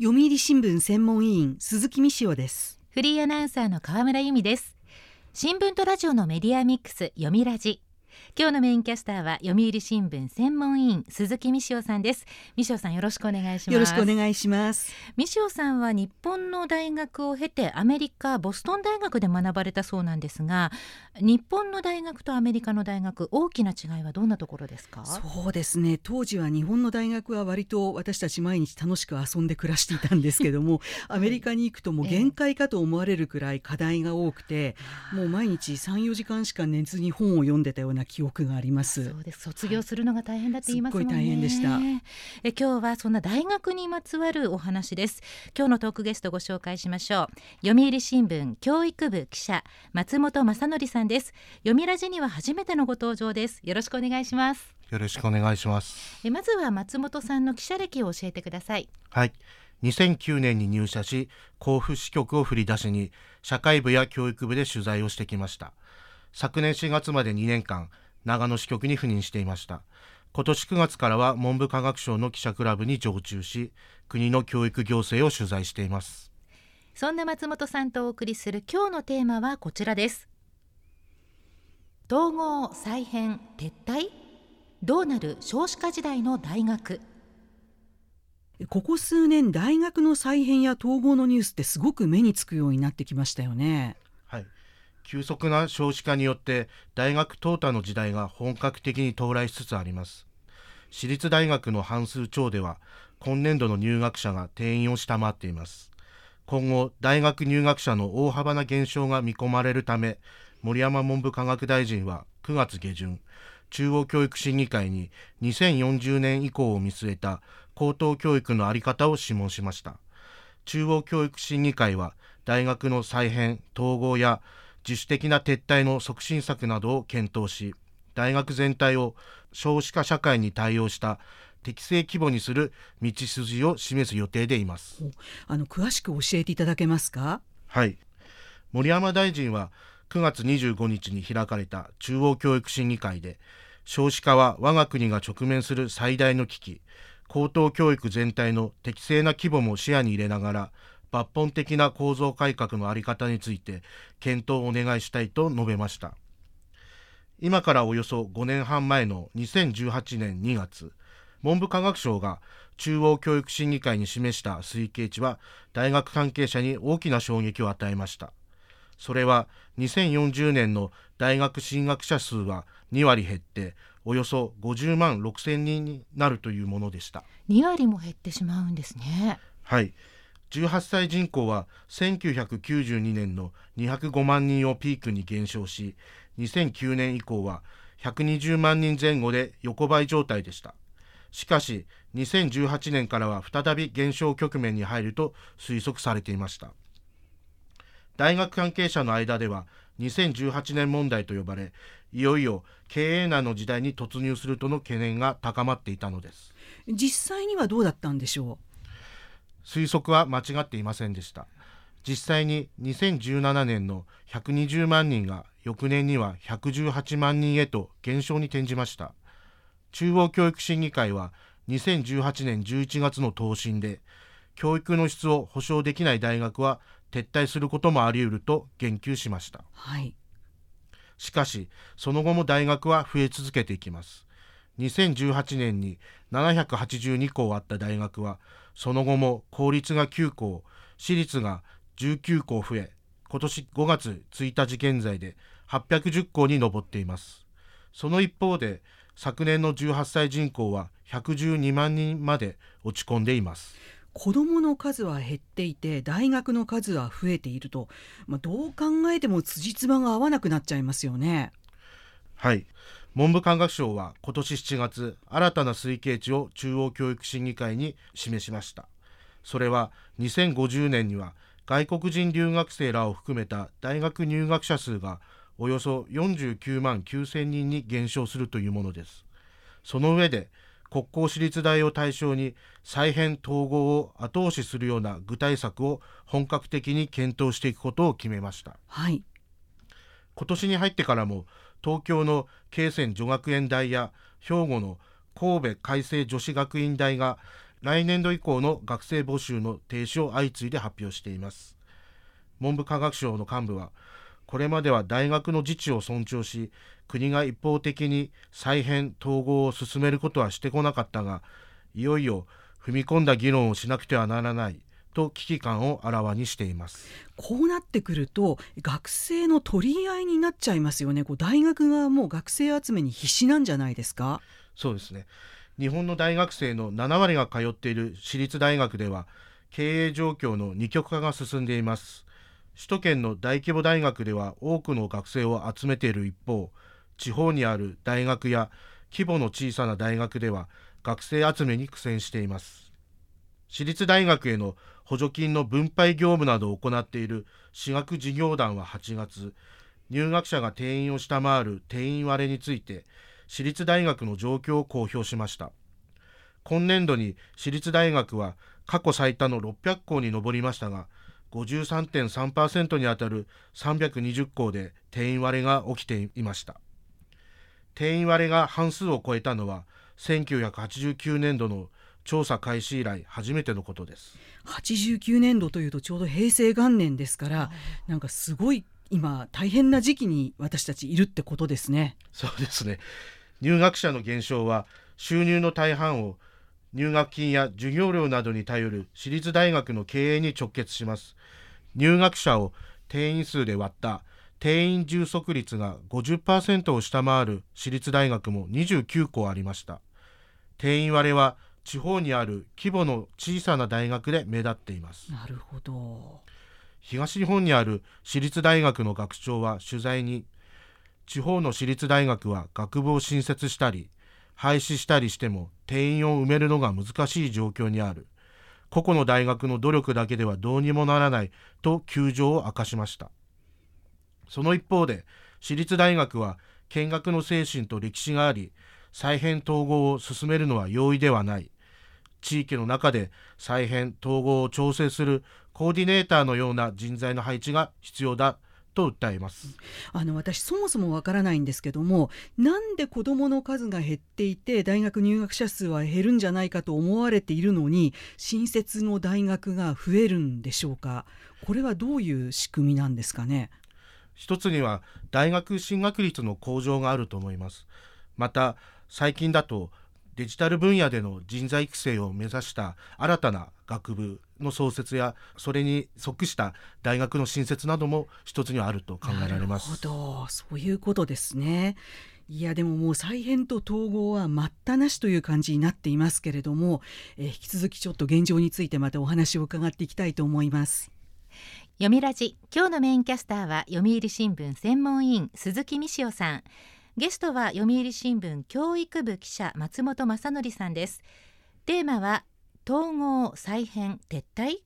読売新聞専門委員鈴木美潮です。フリーアナウンサーの河村由美です。新聞とラジオのメディアミックス読みラジ。今日のメインキャスターは読売新聞専門委員鈴木美潮さんです。美潮さんよろしくお願いします。よろしくお願いします。美潮さんは日本の大学を経てアメリカボストン大学で学ばれたそうなんですが日本の大学とアメリカの大学大きな違いはどんなところですか？そうですね。当時は日本の大学は割と私たち毎日楽しく遊んで暮らしていたんですけども アメリカに行くともう限界かと思われるくらい課題が多くて、えー、もう毎日34時間しか寝ずに本を読んでたような記憶があります。そうです。卒業するのが大変だって言いますもんね、大変でした。え今日はそんな大学にまつわるお話です。今日のトークゲストご紹介しましょう。読売新聞教育部記者松本正則さんです。読みラジには初めてのご登場です。よろしくお願いします。よろしくお願いします。えまずは松本さんの記者歴を教えてください。はい。2009年に入社し甲府支局を振り出しに社会部や教育部で取材をしてきました昨年4月まで2年間長野支局に赴任していました。今年9月からは文部科学省の記者クラブに常駐し国の教育行政を取材しています。そんな松本さんとお送りする今日のテーマはこちらです。統合再編撤退？どうなる少子化時代の大学？ここ数年大学の再編や統合のニュースってすごく目につくようになってきましたよね。はい急速な少子化によって大学淘汰の時代が本格的に到来しつつあります。私立大学の半数超では今年度の入学者が定員を下回っています。今後大学入学者の大幅な減少が見込まれるため森山文部科学大臣は9月下旬中央教育審議会に2040年以降を見据えた高等教育の在り方を諮問しました。中央教育審議会は大学の再編統合や自主的な撤退の促進策などを検討し大学全体を少子化社会に対応した適正規模にする道筋を示す予定でいます。あの詳しく教えていただけますか？はい。森山大臣は9月25日に開かれた中央教育審議会で少子化は我が国が直面する最大の危機高等教育全体の適正な規模も視野に入れながら抜本的な構造改革の在り方について検討をお願いしたいと述べました。今からおよそ5年半前の2018年2月文部科学省が中央教育審議会に示した推計値は大学関係者に大きな衝撃を与えました。それは2040年の大学進学者数は2割減っておよそ50万6千人になるというものでした。2割も減ってしまうんですね。はい18歳人口は1992年の205万人をピークに減少し2009年以降は120万人前後で横ばい状態でした。しかし2018年からは再び減少局面に入ると推測されていました。大学関係者の間では2018年問題と呼ばれいよいよ経営難の時代に突入するとの懸念が高まっていたのです。実際にはどうだったんでしょう？推測は間違っていませんでした。実際に2017年の120万人が翌年には118万人へと減少に転じました。中央教育審議会は2018年11月の答申で教育の質を保障できない大学は撤退することもあり得ると言及しました、はい、しかしその後も大学は増え続けていきます2018年に782校あった大学はその後も公立が9校私立が19校増え今年5月1日現在で810校に上っています。その一方で昨年の18歳人口は112万人まで落ち込んでいます。子どもの数は減っていて大学の数は増えていると、まあ、どう考えても辻褄が合わなくなっちゃいますよね。はい文部科学省は今年7月新たな推計値を中央教育審議会に示しました。それは2050年には外国人留学生らを含めた大学入学者数がおよそ49万9000人に減少するというものです。その上で国公私立大を対象に再編統合を後押しするような具体策を本格的に検討していくことを決めました、はい、今年に入ってからも東京の慶泉女学園大や兵庫の神戸海星女子学院大が来年度以降の学生募集の停止を相次いで発表しています。文部科学省の幹部はこれまでは大学の自治を尊重し国が一方的に再編統合を進めることはしてこなかったがいよいよ踏み込んだ議論をしなくてはならない。と危機感をあらわにしています。こうなってくると学生の取り合いになっちゃいますよね。こう大学側も学生集めに必死なんじゃないですか？そうですね。日本の大学生の7割が通っている私立大学では経営状況の二極化が進んでいます。首都圏の大規模大学では多くの学生を集めている一方地方にある大学や規模の小さな大学では学生集めに苦戦しています。私立大学への補助金の分配業務などを行っている私学事業団は8月入学者が定員を下回る定員割れについて私立大学の状況を公表しました。今年度に私立大学は過去最多の600校に上りましたが53.3%にあたる320校で定員割れが起きていました。定員割れが半数を超えたのは1989年度の調査開始以来初めてのことです。89年度というとちょうど平成元年ですからなんかすごい今大変な時期に私たちいるってことですね。そうですね。入学者の減少は収入の大半を入学金や授業料などに頼る私立大学の経営に直結します。入学者を定員数で割った定員充足率が50%を下回る私立大学も29校ありました。定員割れは地方にある規模の小さな大学で目立っています。なるほど。東日本にある私立大学の学長は取材に地方の私立大学は学部を新設したり廃止したりしても定員を埋めるのが難しい状況にある。個々の大学の努力だけではどうにもならないと窮状を明かしました。その一方で私立大学は見学の精神と歴史があり再編統合を進めるのは容易ではない地域の中で再編統合を調整するコーディネーターのような人材の配置が必要だと訴えます。あの私そもそもわからないんですけどもなんで子どもの数が減っていて大学入学者数は減るんじゃないかと思われているのに新設の大学が増えるんでしょうか？これはどういう仕組みなんですかね？一つには大学進学率の向上があると思います。また最近だとデジタル分野での人材育成を目指した新たな学部の創設やそれに即した大学の新設なども一つにはあると考えられます。なるほど。そういうことですね。いやでももう再編と統合は待ったなしという感じになっていますけれども、えー、引き続きちょっと現状についてまたお話を伺っていきたいと思います。読みラジ。今日のメインキャスターは読売新聞専門委員鈴木美潮さんゲストは読売新聞教育部記者松本正則さんです。テーマは統合再編撤退？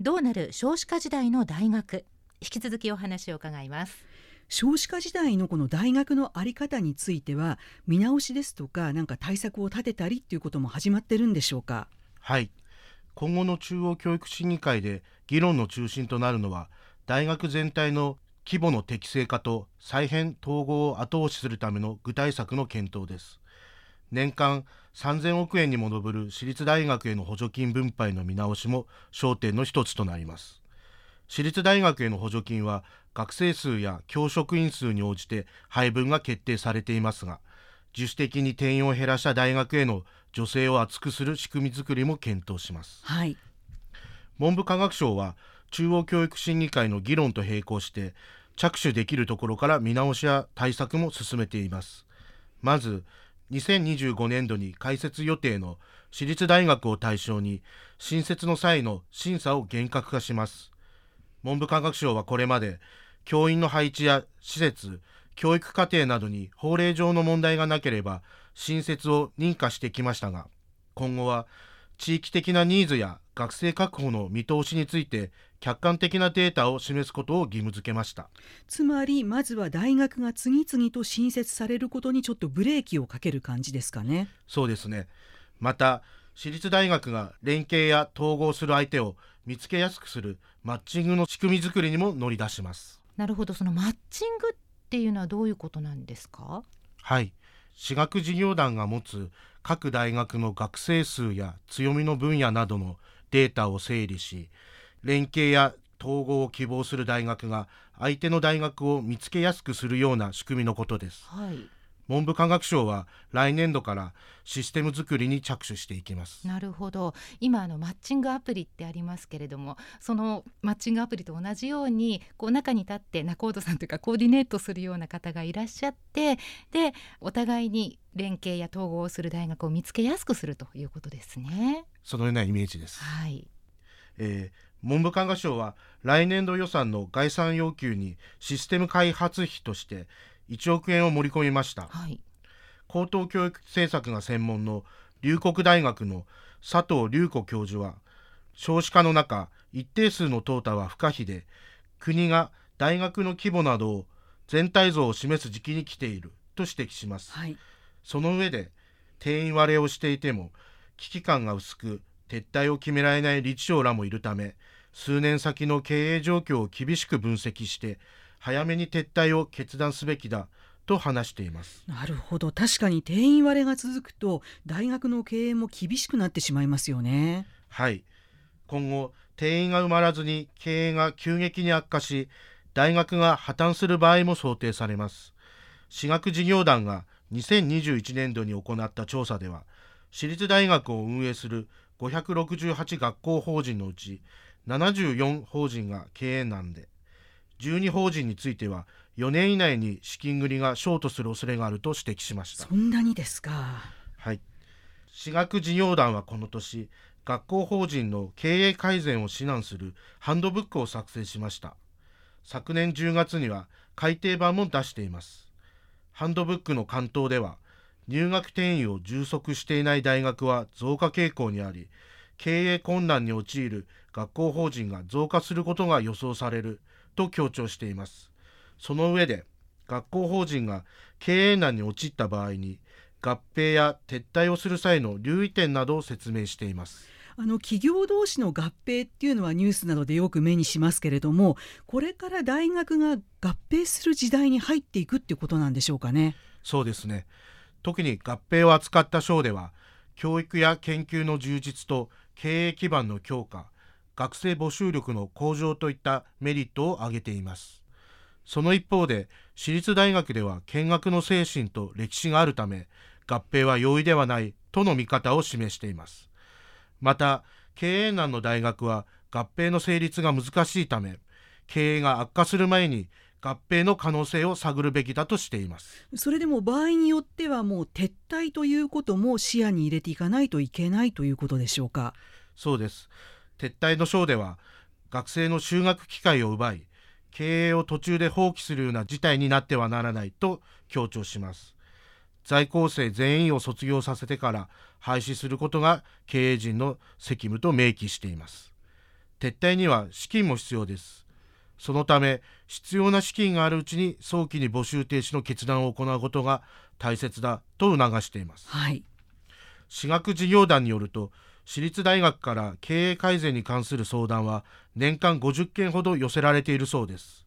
どうなる少子化時代の大学？引き続きお話を伺います。少子化時代のこの大学の在り方については見直しですとかなんか対策を立てたりっていうことも始まってるんでしょうか？はい。今後の中央教育審議会で議論の中心となるのは大学全体の規模の適正化と再編統合を後押しするための具体策の検討です。年間3000億円にも上る私立大学への補助金分配の見直しも焦点の一つとなります。私立大学への補助金は学生数や教職員数に応じて配分が決定されていますが自主的に定員を減らした大学への助成を厚くする仕組み作りも検討します、はい、文部科学省は中央教育審議会の議論と並行して着手できるところから見直しや対策も進めています。まず2025年度に開設予定の私立大学を対象に新設の際の審査を厳格化します。文部科学省はこれまで教員の配置や施設教育課程などに法令上の問題がなければ新設を認可してきましたが今後は地域的なニーズや学生確保の見通しについて客観的なデータを示すことを義務付けました。つまりまずは大学が次々と新設されることにちょっとブレーキをかける感じですかね。そうですね。また私立大学が連携や統合する相手を見つけやすくするマッチングの仕組み作りにも乗り出します。なるほど。そのマッチングっていうのはどういうことなんですか？はい。私学事業団が持つ各大学の学生数や強みの分野などのデータを整理し連携や統合を希望する大学が相手の大学を見つけやすくするような仕組みのことです、はい、文部科学省は来年度からシステム作りに着手していきます。なるほど。今あのマッチングアプリってありますけれどもそのマッチングアプリと同じようにこう中に立って仲人さんというかコーディネートするような方がいらっしゃってでお互いに連携や統合をする大学を見つけやすくするということですね。そのようなイメージです。はい、えー文部科学省は来年度予算の概算要求にシステム開発費として1億円を盛り込みました、はい、高等教育政策が専門の龍谷大学の佐藤隆子教授は少子化の中一定数の淘汰は不可避で国が大学の規模などを全体像を示す時期に来ていると指摘します、はい、その上で定員割れをしていても危機感が薄く撤退を決められない理事長らもいるため数年先の経営状況を厳しく分析して早めに撤退を決断すべきだと話しています。なるほど。確かに定員割れが続くと大学の経営も厳しくなってしまいますよね。はい。今後定員が埋まらずに経営が急激に悪化し大学が破綻する場合も想定されます。私学事業団が2021年度に行った調査では私立大学を運営する568学校法人のうち74法人が経営難で12法人については4年以内に資金繰りがショートする恐れがあると指摘しました。そんなにですか？はい。私学事業団はこの年学校法人の経営改善を指南するハンドブックを作成しました。昨年10月には改訂版も出しています。ハンドブックの関東では入学定員を充足していない大学は増加傾向にあり経営困難に陥る学校法人が増加することが予想されると強調しています。その上で学校法人が経営難に陥った場合に合併や撤退をする際の留意点などを説明しています。あの企業同士の合併っていうのはニュースなどでよく目にしますけれどもこれから大学が合併する時代に入っていくっていうことなんでしょうかね。そうですね特に合併を扱った章では教育や研究の充実と経営基盤の強化学生募集力の向上といったメリットを挙げています。その一方で私立大学では見学の精神と歴史があるため合併は容易ではないとの見方を示しています。また経営難の大学は合併の成立が難しいため経営が悪化する前に合併の可能性を探るべきだとしています。それでも場合によってはもう撤退ということも視野に入れていかないといけないということでしょうか？そうです。撤退の章では学生の修学機会を奪い経営を途中で放棄するような事態になってはならないと強調します。在校生全員を卒業させてから廃止することが経営陣の責務と明記しています。撤退には資金も必要ですそのため必要な資金があるうちに早期に募集停止の決断を行うことが大切だと促しています、はい、私学事業団によると私立大学から経営改善に関する相談は年間50件ほど寄せられているそうです。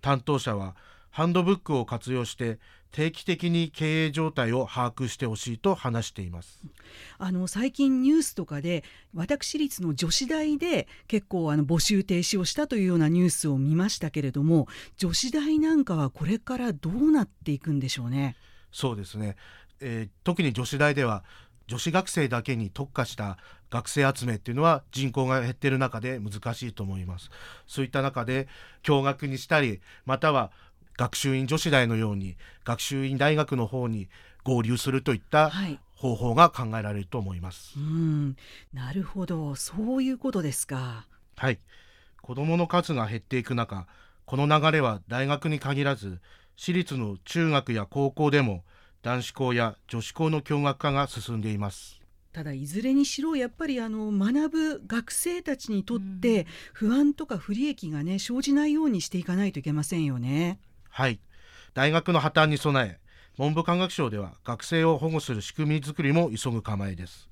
担当者はハンドブックを活用して定期的に経営状態を把握してほしいと話しています。あの最近ニュースとかで私立の女子大で結構あの募集停止をしたというようなニュースを見ましたけれども女子大なんかはこれからどうなっていくんでしょうね？そうですね、えー、特に女子大では女子学生だけに特化した学生集めっていうのは人口が減っている中で難しいと思います。そういった中で共学にしたりまたは学習院女子大のように学習院大学の方に合流するといった方法が考えられると思います。はい、うんなるほどそういうことですか。はい子どもの数が減っていく中この流れは大学に限らず私立の中学や高校でも男子校や女子校の共学化が進んでいます。ただいずれにしろやっぱりあの学ぶ学生たちにとって不安とか不利益がね生じないようにしていかないといけませんよね。はい。大学の破綻に備え文部科学省では学生を保護する仕組み作りも急ぐ構えです。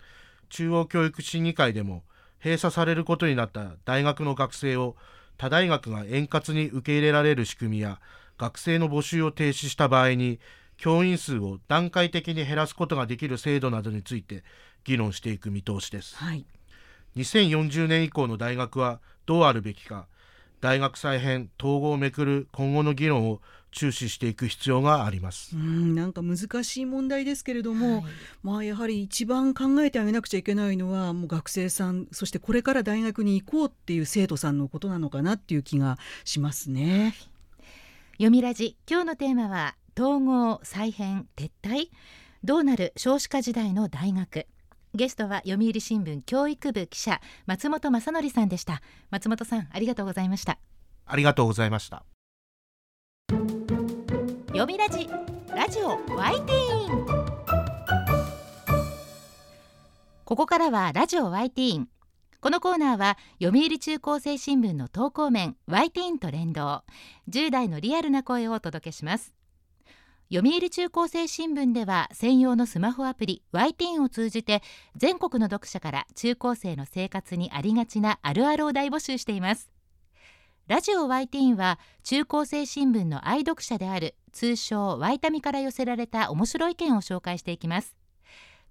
中央教育審議会でも閉鎖されることになった大学の学生を他大学が円滑に受け入れられる仕組みや学生の募集を停止した場合に教員数を段階的に減らすことができる制度などについて議論していく見通しです、はい、2040年以降の大学はどうあるべきか大学再編統合をめくる今後の議論を注視していく必要があります。うんなんか難しい問題ですけれども、はい、まあやはり一番考えてあげなくちゃいけないのはもう学生さんそしてこれから大学に行こうっていう生徒さんのことなのかなっていう気がしますね。読みラジ今日のテーマは統合再編撤退。どうなる少子化時代の大学ゲストは読売新聞教育部記者松本正則さんでした。松本さんありがとうございました。ありがとうございました。読みラジラジオワイティーン。ここからはラジオワイティーン。このコーナーは読売中高生新聞の投稿面ワイティーンと連動。10代のリアルな声をお届けします読売中高生新聞では専用のスマホアプリ y ティーンを通じて全国の読者から中高生の生活にありがちなあるあるを大募集しています。ラジオ y ティーンは中高生新聞の愛読者である通称ワイタミから寄せられた面白い意見を紹介していきます。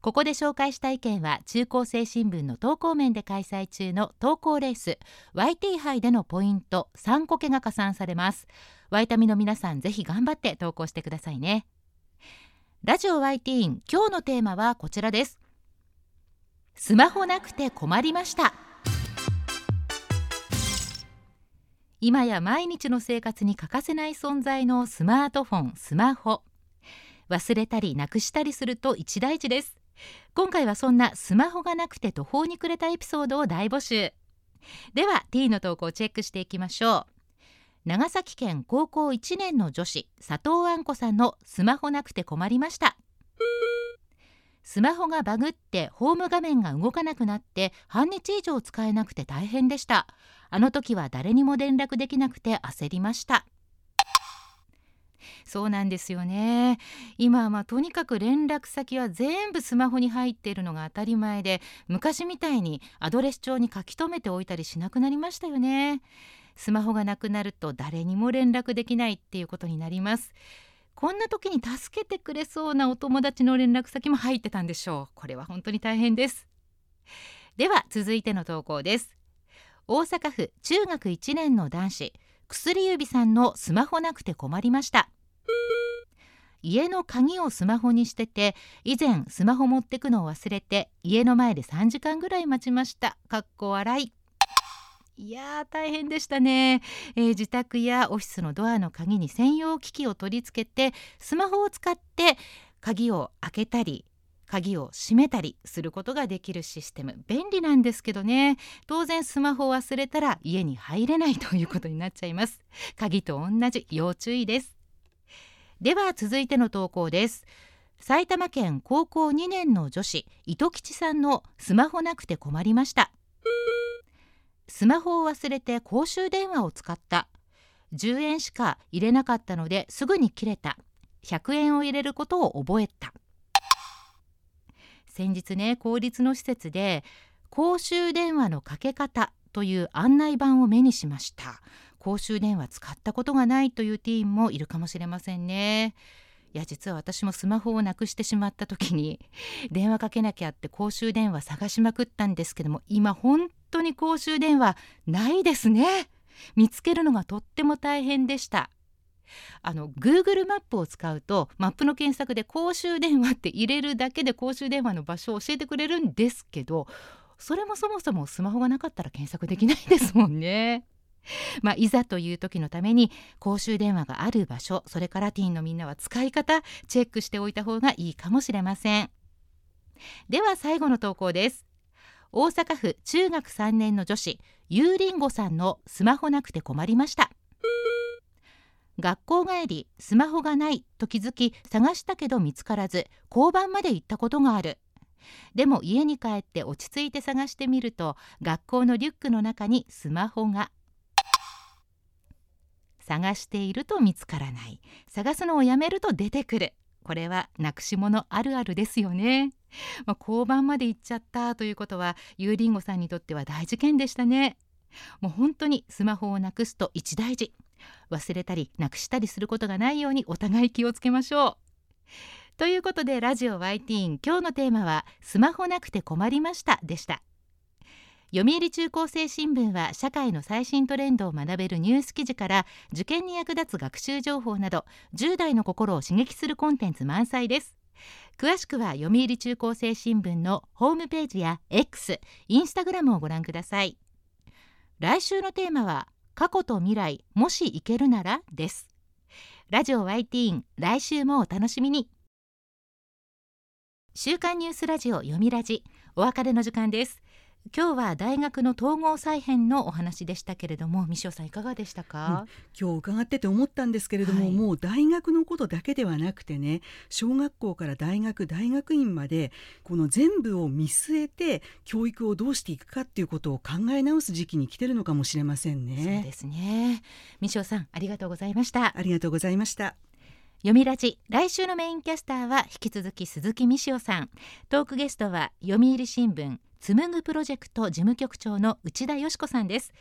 ここで紹介した意見は中高生新聞の投稿面で開催中の投稿レース YT 杯でのポイント3個けが加算されます。ワイタミの皆さんぜひ頑張って投稿してくださいね。ラジオ YT 今日のテーマはこちらです。スマホなくて困りました。今や毎日の生活に欠かせない存在のスマートフォンスマホ。忘れたりなくしたりすると一大事です。今回はそんなスマホがなくて途方に暮れたエピソードを大募集。では T の投稿をチェックしていきましょう。長崎県高校1年の女子佐藤杏子さんのスマホなくて困りました。スマホがバグってホーム画面が動かなくなって半日以上使えなくて大変でした。あの時は誰にも連絡できなくて焦りました。そうなんですよね。今はまあとにかく連絡先は全部スマホに入っているのが当たり前で昔みたいにアドレス帳に書き留めておいたりしなくなりましたよね。スマホがなくなると誰にも連絡できないっていうことになります。こんな時に助けてくれそうなお友達の連絡先も入ってたんでしょう。これは本当に大変です。では続いての投稿です。大阪府中学1年の男子。薬指さんのスマホなくて困りました。家の鍵をスマホにしてて以前スマホ持ってくのを忘れて家の前で3時間ぐらい待ちました。かっこ笑い。いやー大変でしたね、えー、自宅やオフィスのドアの鍵に専用機器を取り付けてスマホを使って鍵を開けたり鍵を閉めたりすることができるシステム。便利なんですけどね。当然スマホを忘れたら家に入れないということになっちゃいます。鍵と同じ要注意です。では続いての投稿です。埼玉県高校2年の女子糸吉さんのスマホなくて困りました。スマホを忘れて公衆電話を使った。10円しか入れなかったのですぐに切れた。100円を入れることを覚えた。先日ね公立の施設で公衆電話のかけ方という案内板を目にしました。公衆電話使ったことがないというティーンもいるかもしれませんね。いや実は私もスマホをなくしてしまった時に 電話かけなきゃって公衆電話探しまくったんですけども今本当に公衆電話ないですね。見つけるのがとっても大変でした。あの Google マップを使うとマップの検索で公衆電話って入れるだけで公衆電話の場所を教えてくれるんですけどそれもそもそもスマホがなかったら検索できないですもんね。まあ、いざという時のために公衆電話がある場所それからティーンのみんなは使い方チェックしておいた方がいいかもしれません。では最後の投稿です。大阪府中学3年の女子ゆうりんごさんのスマホなくて困りました。学校帰りスマホがないと気づき探したけど見つからず交番まで行ったことがある。でも家に帰って落ち着いて探してみると学校のリュックの中にスマホが。探していると見つからない。探すのをやめると出てくる。これはなくし物あるあるですよね、まあ、交番まで行っちゃったということはゆうりんごさんにとっては大事件でしたね。もう本当にスマホをなくすと一大事。忘れたりなくしたりすることがないようにお互い気をつけましょう。ということでラジオ YT 今日のテーマはスマホなくて困りましたでした。読売中高生新聞は社会の最新トレンドを学べるニュース記事から受験に役立つ学習情報など10代の心を刺激するコンテンツ満載です。詳しくは読売中高生新聞のホームページや X、インスタグラムをご覧ください。来週のテーマは過去と未来もし行けるならです。ラジオ YT 来週もお楽しみに。週刊ニュースラジオ読みラジお別れの時間です。今日は大学の統合再編のお話でしたけれども三塩さんいかがでしたか、うん、今日伺ってて思ったんですけれども、はい、もう大学のことだけではなくてね小学校から大学大学院までこの全部を見据えて教育をどうしていくかっていうことを考え直す時期に来てるのかもしれませんね。そうですね。三塩さんありがとうございました。ありがとうございました読みラジ。来週のメインキャスターは引き続き鈴木美潮さん。トークゲストは読売新聞紡ぐプロジェクト事務局長の内田よし子さんです。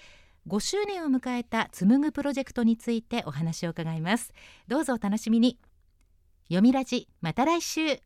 5周年を迎えた紡ぐプロジェクトについてお話を伺います。どうぞお楽しみに。読みラジまた来週。